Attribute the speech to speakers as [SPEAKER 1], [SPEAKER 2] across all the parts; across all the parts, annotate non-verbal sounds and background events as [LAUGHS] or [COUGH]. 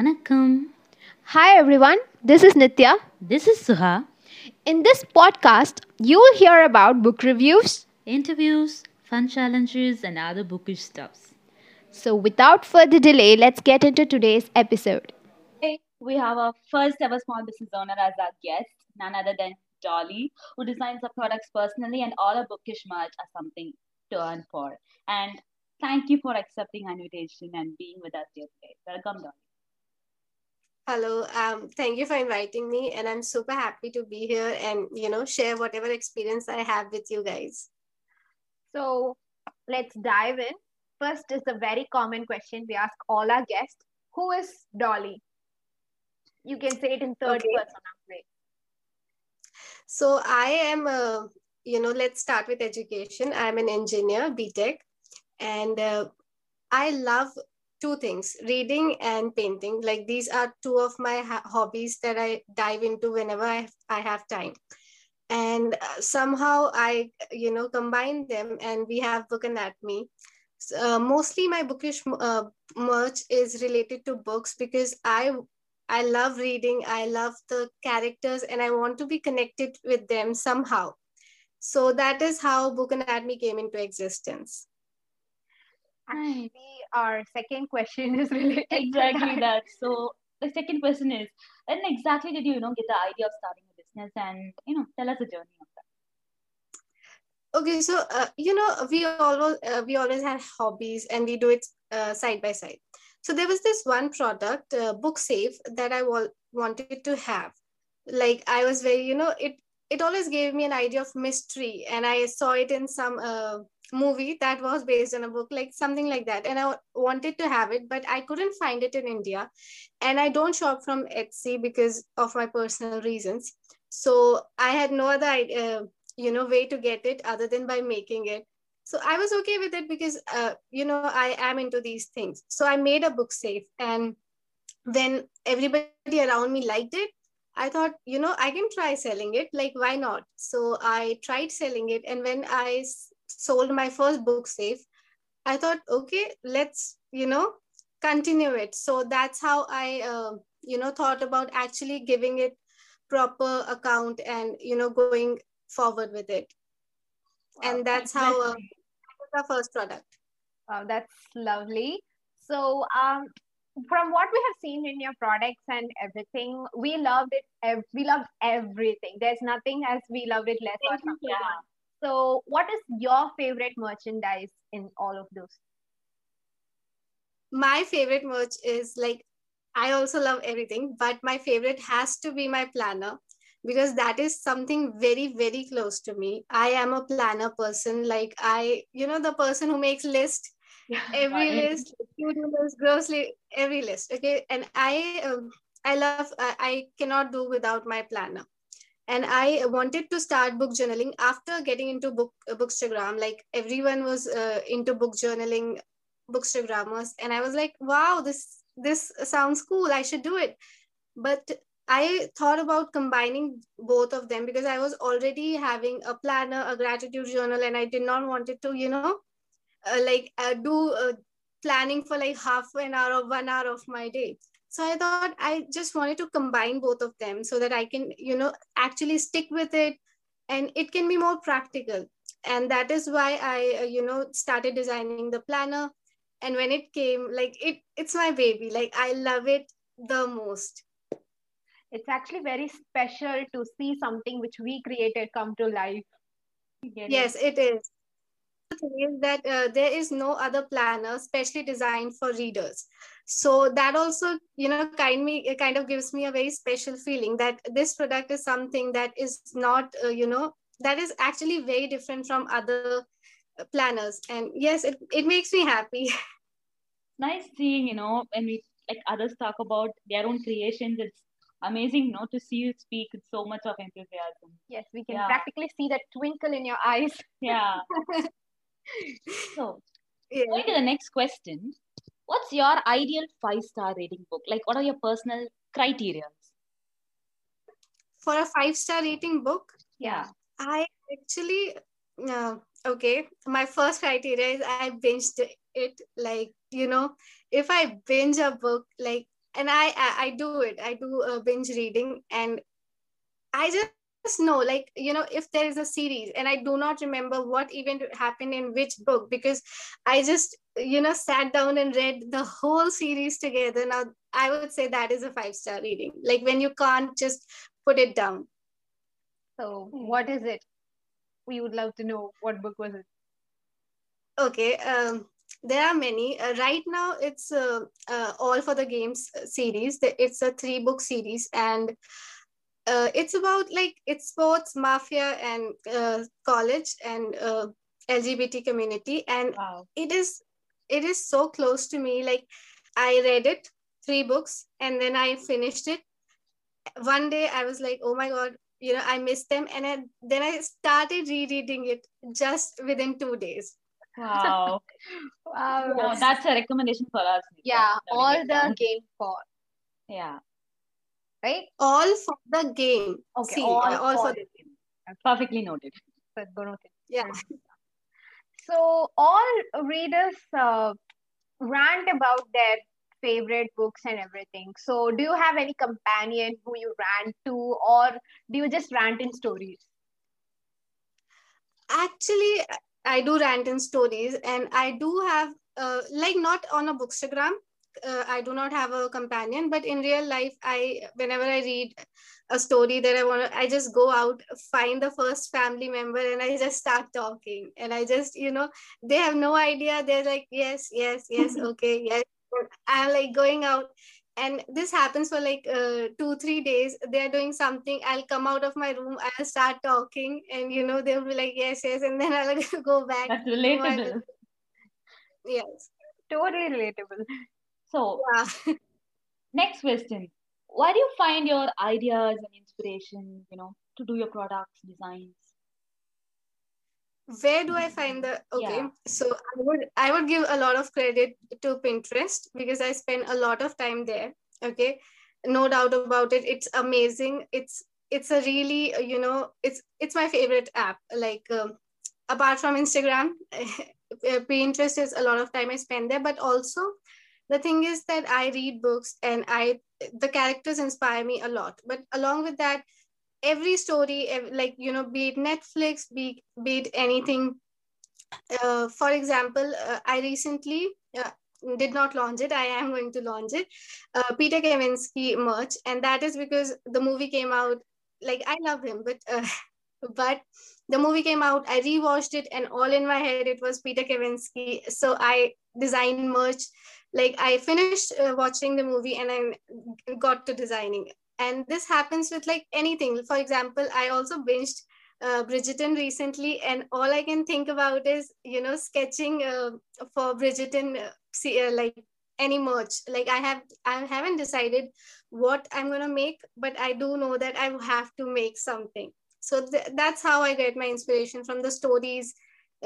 [SPEAKER 1] Vanakkam.
[SPEAKER 2] Hi everyone, this is Nitya.
[SPEAKER 1] This is Suha.
[SPEAKER 2] In this podcast, you will hear about book reviews.
[SPEAKER 1] Interviews, fun challenges, and other bookish stuffs.
[SPEAKER 2] So, without further delay, let's get into today's episode.
[SPEAKER 3] Today, we have our first ever small business owner as our guest, none other than Dolly, who designs her products personally, and all her bookish merch are something to earn for. And thank you for accepting our invitation and being with us here today. Welcome, Dolly.
[SPEAKER 4] Hello, um, thank you for inviting me, and I'm super happy to be here and you know share whatever experience I have with you guys.
[SPEAKER 2] So, let's dive in. First is a very common question we ask all our guests Who is Dolly? You can say it in third
[SPEAKER 4] Okay.
[SPEAKER 2] person. Amrit.
[SPEAKER 4] So I am, uh, you know, let's start with education. I'm an engineer, BTech, and uh, I love two things: reading and painting. Like these are two of my ha- hobbies that I dive into whenever I I have time. And uh, somehow I, you know, combine them, and we have book anatomy. So, uh, mostly my bookish uh, merch is related to books because I I love reading. I love the characters and I want to be connected with them somehow. So that is how Book Anatomy came into existence.
[SPEAKER 2] Actually, our second question [LAUGHS] is related to
[SPEAKER 3] Exactly
[SPEAKER 2] that.
[SPEAKER 3] that. So the second question is, when exactly did you, you know, get the idea of starting a business, and you know, tell us the journey of that.
[SPEAKER 4] Okay, so uh, you know we always uh, we always have hobbies and we do it uh, side by side. So there was this one product, uh, Book Safe, that I wa- wanted to have. Like I was very, you know, it it always gave me an idea of mystery, and I saw it in some uh, movie that was based on a book, like something like that, and I wanted to have it, but I couldn't find it in India, and I don't shop from Etsy because of my personal reasons. So I had no other idea you know way to get it other than by making it. So i was okay with it because uh, you know i am into these things. So i made a book safe and when everybody around me liked it i thought you know i can try selling it. Like why not? So i tried selling it. And when i sold my first book safe i thought okay let's you know continue it. So that's how i uh, you know thought about actually giving it proper account and you know going forward with it. And that's how uh, that was our first product.
[SPEAKER 2] Wow, that's lovely. So, um, from what we have seen in your products and everything, we loved it. Ev- we loved everything. There's nothing as we loved it less or something.
[SPEAKER 3] Yeah.
[SPEAKER 2] So, what is your favorite merchandise in all of those?
[SPEAKER 4] my favorite merch is like i also love everything but my favorite has to be my planner because that is something very very close to me i am a planner person like i you know the person who makes list [LAUGHS] every list list grocery every list okay? And i um, i love I, I cannot do without my planner. And i wanted to start book journaling after getting into book uh, bookstagram. Like everyone was uh, into book journaling bookstagrammers and i was like wow this this sounds cool. I should do it. But i thought about combining both of them because i was already having a planner a gratitude journal and i did not want it to you know uh, like uh, do uh, planning for like half an hour or one hour of my day. So i thought i just wanted to combine both of them so that i can you know actually stick with it and it can be more practical. And that is why i uh, you know started designing the planner. And when it came like it it's my baby. Like i love it the most.
[SPEAKER 2] It's actually very special to see something which we created come to life.
[SPEAKER 4] Yes it is is that uh, there is no other planner specially designed for readers so that also you know kind me kind of gives me a very special feeling that this product is something that is not uh, you know that is actually very different from other uh, planners and yes it, it makes me happy [LAUGHS]
[SPEAKER 3] nice seeing, you know, when we like others talk about their own creations. It's amazing, you know, to see you speak with so much of enthusiasm.
[SPEAKER 2] Yes, we can
[SPEAKER 3] Yeah.
[SPEAKER 2] practically see that twinkle in your eyes.
[SPEAKER 3] Yeah. [LAUGHS] [LAUGHS] So
[SPEAKER 4] yeah.
[SPEAKER 3] going to the next question, what's your ideal five star rating book? Like, what are your personal criteria?
[SPEAKER 4] for a five star rating book
[SPEAKER 3] Yeah.
[SPEAKER 4] I actually, uh, okay. My first criteria is I binged it. Like, you know, if I binge a book, like and I, I i do it i do a binge reading and i just know like you know if there is a series and i do not remember what event happened in which book because i just you know sat down and read the whole series together. Now i would say that is a five star reading like when you can't just put it down.
[SPEAKER 2] So what is it? We would love to know what book was it.
[SPEAKER 4] Okay um there are many. Uh, right now it's uh, uh, all for the games series. It's a three book series and uh, it's about like it's sports mafia and uh, college and uh, lgbt community. And wow. it is it is so close to me. Like i read it three books and then i finished it. One day i was like oh my god you know i missed them. And I, then i started rereading it just within two days.
[SPEAKER 3] Wow. [LAUGHS] Wow. That's a recommendation for us.
[SPEAKER 2] Yeah all the game for.
[SPEAKER 3] Yeah
[SPEAKER 2] right?
[SPEAKER 4] All for the game.
[SPEAKER 2] Okay, See, all, all for, for the game.
[SPEAKER 3] Perfectly noted.
[SPEAKER 4] Yeah.
[SPEAKER 2] So all readers uh, rant about their favorite books and everything. So do you have any companion who you rant to, or do you just rant in stories?
[SPEAKER 4] Actually, I do rant in stories, and I do have uh, like not on a bookstagram uh, I do not have a companion, but in real life, I whenever I read a story that I want, I just go out, find the first family member, and I just start talking. And I just, you know, they have no idea. They're like, yes, yes, yes, [LAUGHS] okay, yes. I'm like going out, and this happens for like uh, two, three days. They're doing something. I'll come out of my room. I'll start talking, and you know, they'll be like, yes, yes, and then [LAUGHS] I'll go back.
[SPEAKER 3] That's relatable.
[SPEAKER 4] Yes.
[SPEAKER 2] Totally relatable.
[SPEAKER 3] So, yeah. [LAUGHS] next question. Where do you find your ideas and inspiration, you know, to do your products, designs?
[SPEAKER 4] Where do I find the okay? Yeah. So I would I would give a lot of credit to Pinterest because I spend a lot of time there. Okay, no doubt about it. It's amazing. It's it's a really you know it's it's my favorite app. Like um, apart from Instagram, [LAUGHS] Pinterest is a lot of time I spend there, but also the thing is that i read books and i the characters inspire me a lot. But along with that every story like you know be it netflix be, be it anything uh, for example uh, i recently uh, did not launch it. I am going to launch it. Uh, peter kavinsky merch. And that is because the movie came out like i love him but uh, [LAUGHS] but the movie came out i rewatched it and all in my head it was peter kavinsky so i designed merch like i finished uh, watching the movie and i got to designing and this happens with like anything for example i also binged uh, Bridgerton recently, and all I can think about is you know sketching uh, for Bridgerton, uh, see, uh, like any merch. Like I have, I haven't decided what I'm gonna make, but I do know that I have to make something. So th- that's how I get my inspiration from the stories,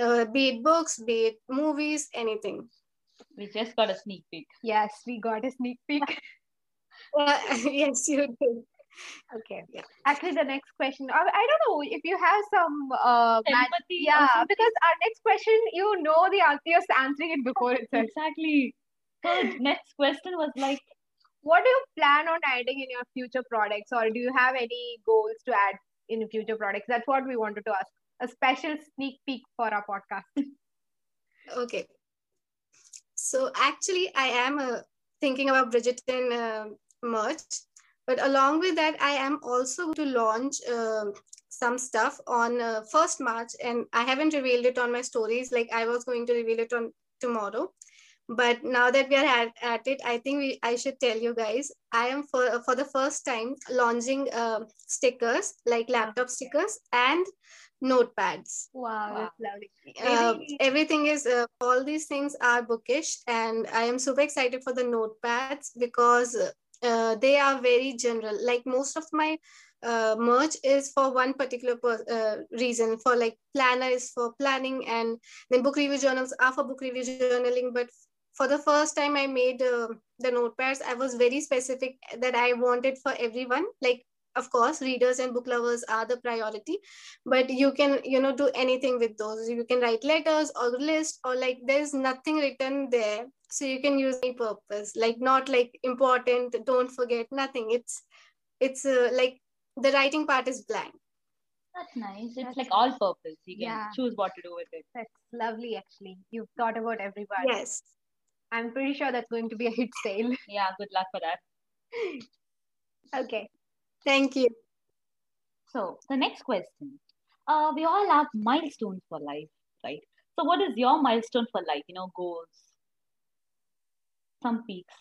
[SPEAKER 4] uh, be it books, be it movies, anything.
[SPEAKER 3] We just got a sneak peek.
[SPEAKER 2] Yes, we got a sneak peek. [LAUGHS] [LAUGHS]
[SPEAKER 4] uh, [LAUGHS] yes, you did.
[SPEAKER 2] Okay. Yeah. Actually, the next question. I, I don't know if you have some uh,
[SPEAKER 3] empathy.
[SPEAKER 2] Yeah, because our next question, you know the answer. You're answering it before itself.
[SPEAKER 3] Exactly. So next question was like,
[SPEAKER 2] what do you plan on adding in your future products, or do you have any goals to add in future products? That's what we wanted to ask. A special sneak peek for our podcast. [LAUGHS]
[SPEAKER 4] Okay. So actually, I am uh, thinking about Bridgerton uh, merch, but along with that, I am also to launch uh, some stuff on uh, first March, and I haven't revealed it on my stories. Like I was going to reveal it on tomorrow, but now that we are at, at it, I think we I should tell you guys. I am for for the first time launching uh, stickers like laptop stickers and notepads.
[SPEAKER 2] Wow, wow. lovely.
[SPEAKER 4] Uh, everything is, uh, all these things are bookish, and I am super excited for the notepads because uh, they are very general. Like most of my uh, merch is for one particular per, uh, reason. For like planner is for planning, and then book review journals are for book review journaling. But for the first time, I made uh, the notepads. I was very specific that I wanted for everyone. Like of course readers and book lovers are the priority but you can you know do anything with those you can write letters or list or like there's nothing written there so you can use any purpose like not like important don't forget nothing it's it's uh, like the writing part is blank
[SPEAKER 3] That's nice. It's
[SPEAKER 2] That's
[SPEAKER 3] like all purpose. You can
[SPEAKER 2] Yeah.
[SPEAKER 3] choose what to do with it.
[SPEAKER 2] That's lovely, actually. You've thought about everybody.
[SPEAKER 4] yes
[SPEAKER 2] I'm pretty sure that's going to be a hit sale. [LAUGHS]
[SPEAKER 3] Yeah, good luck for that.
[SPEAKER 2] Okay.
[SPEAKER 4] thank you
[SPEAKER 3] So the next question. Uh, we all have milestones for life, right? So what is your milestone for life? You know, goals, some peaks.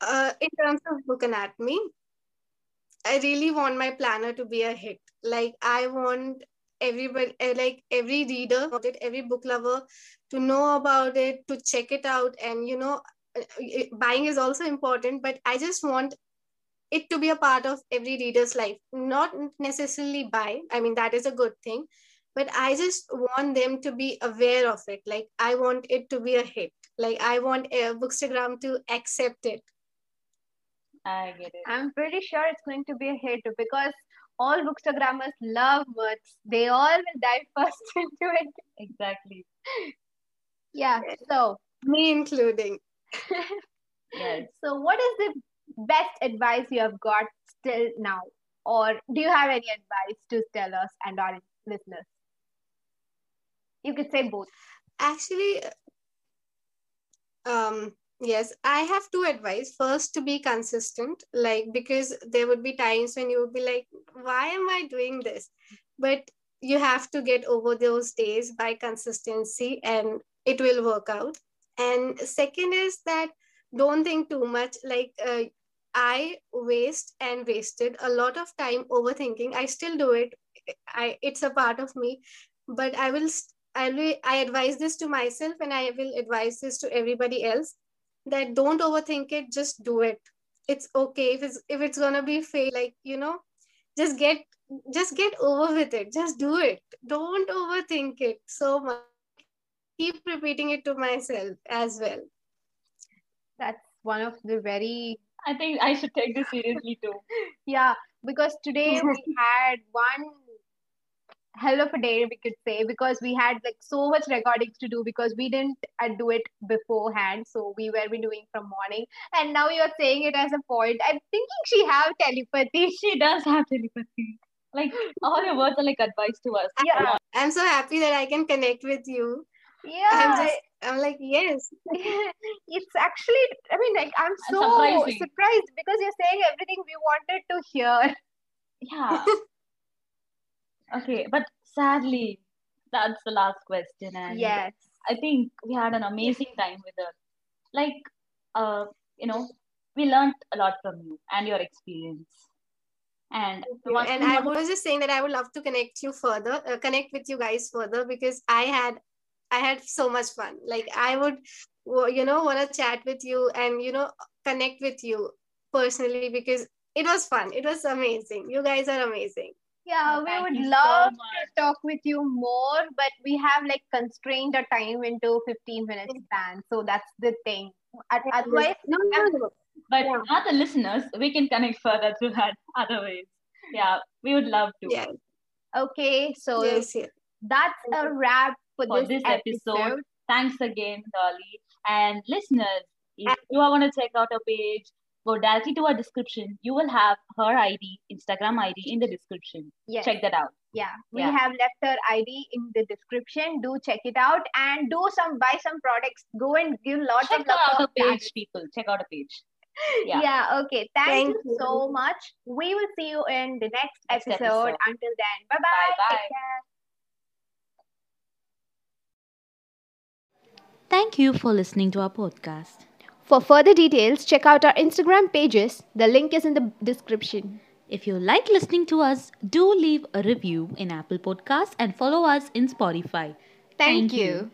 [SPEAKER 4] uh, in terms of book anatomy, I really want my planner to be a hit. Like I want everybody, eh, like every reader of it, every book lover, to know about it, to check it out, and you know, eh, eh, buying is also important. But I just want it to be a part of every reader's life, not necessarily buy. I mean, that is a good thing, but I just want them to be aware of it. Like I want it to be a hit. Like I want uh, Bookstagram to accept it.
[SPEAKER 3] I get it.
[SPEAKER 2] I'm pretty sure it's going to be a hit because all bookstagrammers love words. They all will dive [LAUGHS] first into it.
[SPEAKER 3] Exactly.
[SPEAKER 2] Yeah. So,
[SPEAKER 4] Me including.
[SPEAKER 3] Yes. [LAUGHS]
[SPEAKER 2] so what is the best advice you have got still now? Or do you have any advice to tell us and our listeners? You could say both.
[SPEAKER 4] Actually, um, yes, I have two advice. First, to be consistent, like because there would be times when you would be like, why am I doing this? But you have to get over those days by consistency and it will work out. And second is that don't think too much. Like uh, I waste and wasted a lot of time overthinking. I still do it. I it's a part of me, but I will I will I advise this to myself and I will advise this to everybody else that don't overthink it, just do it. It's okay if it's if it's gonna be fail, like you know, just get just get over with it. Just do it. Don't overthink it so much. Keep repeating it to myself as well.
[SPEAKER 2] That's one of the very,
[SPEAKER 3] I think I should take this seriously too. [LAUGHS]
[SPEAKER 2] yeah, because today we [LAUGHS] had one hell of a day, we could say, because we had like so much recordings to do because we didn't uh, do it beforehand. So we were be doing from morning. And now you're saying it as a point. I'm thinking she have telepathy. [LAUGHS]
[SPEAKER 3] She does have telepathy. Like all your words are like advice to us.
[SPEAKER 2] Yeah.
[SPEAKER 4] I'm so happy that I can connect with you.
[SPEAKER 2] Yeah.
[SPEAKER 4] I'm just I'm like, yes. [LAUGHS]
[SPEAKER 2] it's actually i mean like i'm so surprised because you're saying everything we wanted to hear [LAUGHS]
[SPEAKER 3] Yeah. Okay, but sadly, that's the last question, and
[SPEAKER 2] yes
[SPEAKER 3] I think we had an amazing time with her. Like, uh, you know, we learned a lot from you and your experience. And one
[SPEAKER 4] and I was just saying that I would love to connect you further, uh, connect with you guys further because I had, I had so much fun. Like I would, you know, want to chat with you and you know connect with you personally because it was fun. It was amazing. You guys are amazing.
[SPEAKER 2] Yeah we
[SPEAKER 3] thank
[SPEAKER 2] would
[SPEAKER 3] you so
[SPEAKER 2] love to talk with you more but we have like constrained our time into 15 minutes span so that's the thing otherwise
[SPEAKER 4] no, no, no.
[SPEAKER 3] but
[SPEAKER 4] Yeah.
[SPEAKER 3] not the listeners, we can connect further through that other ways. Yeah, we would love to.
[SPEAKER 4] Yeah.
[SPEAKER 2] okay so
[SPEAKER 4] Yes. Yes.
[SPEAKER 2] that's a wrap for,
[SPEAKER 3] For
[SPEAKER 2] this,
[SPEAKER 3] this
[SPEAKER 2] episode.
[SPEAKER 3] episode. Thanks again, Dolly. And listeners, if you want to check out our page, go directly to her description. You will have her ID, Instagram ID in the description.
[SPEAKER 2] yes
[SPEAKER 3] Check that out.
[SPEAKER 2] Yeah, we
[SPEAKER 3] Yeah.
[SPEAKER 2] have left her ID in the description. Do check it out and do some buy some products. Go and give lots
[SPEAKER 3] Check
[SPEAKER 2] of love
[SPEAKER 3] out
[SPEAKER 2] to
[SPEAKER 3] her page,
[SPEAKER 2] Planet.
[SPEAKER 3] people. Check out her page. [LAUGHS]
[SPEAKER 2] Yeah.
[SPEAKER 3] Yeah.
[SPEAKER 2] okay. Thank,
[SPEAKER 4] Thank
[SPEAKER 2] you,
[SPEAKER 4] you.
[SPEAKER 2] so much. We will see you in the next,
[SPEAKER 3] Next
[SPEAKER 2] episode.
[SPEAKER 3] episode.
[SPEAKER 2] Until then, bye bye.
[SPEAKER 3] Bye-bye.
[SPEAKER 1] Thank you for listening to our podcast.
[SPEAKER 2] For further details, check out our Instagram pages. The link is in the description.
[SPEAKER 1] If you like listening to us, do leave a review in Apple Podcasts and follow us in Spotify.
[SPEAKER 2] Thank,
[SPEAKER 1] Thank
[SPEAKER 2] you.
[SPEAKER 1] you.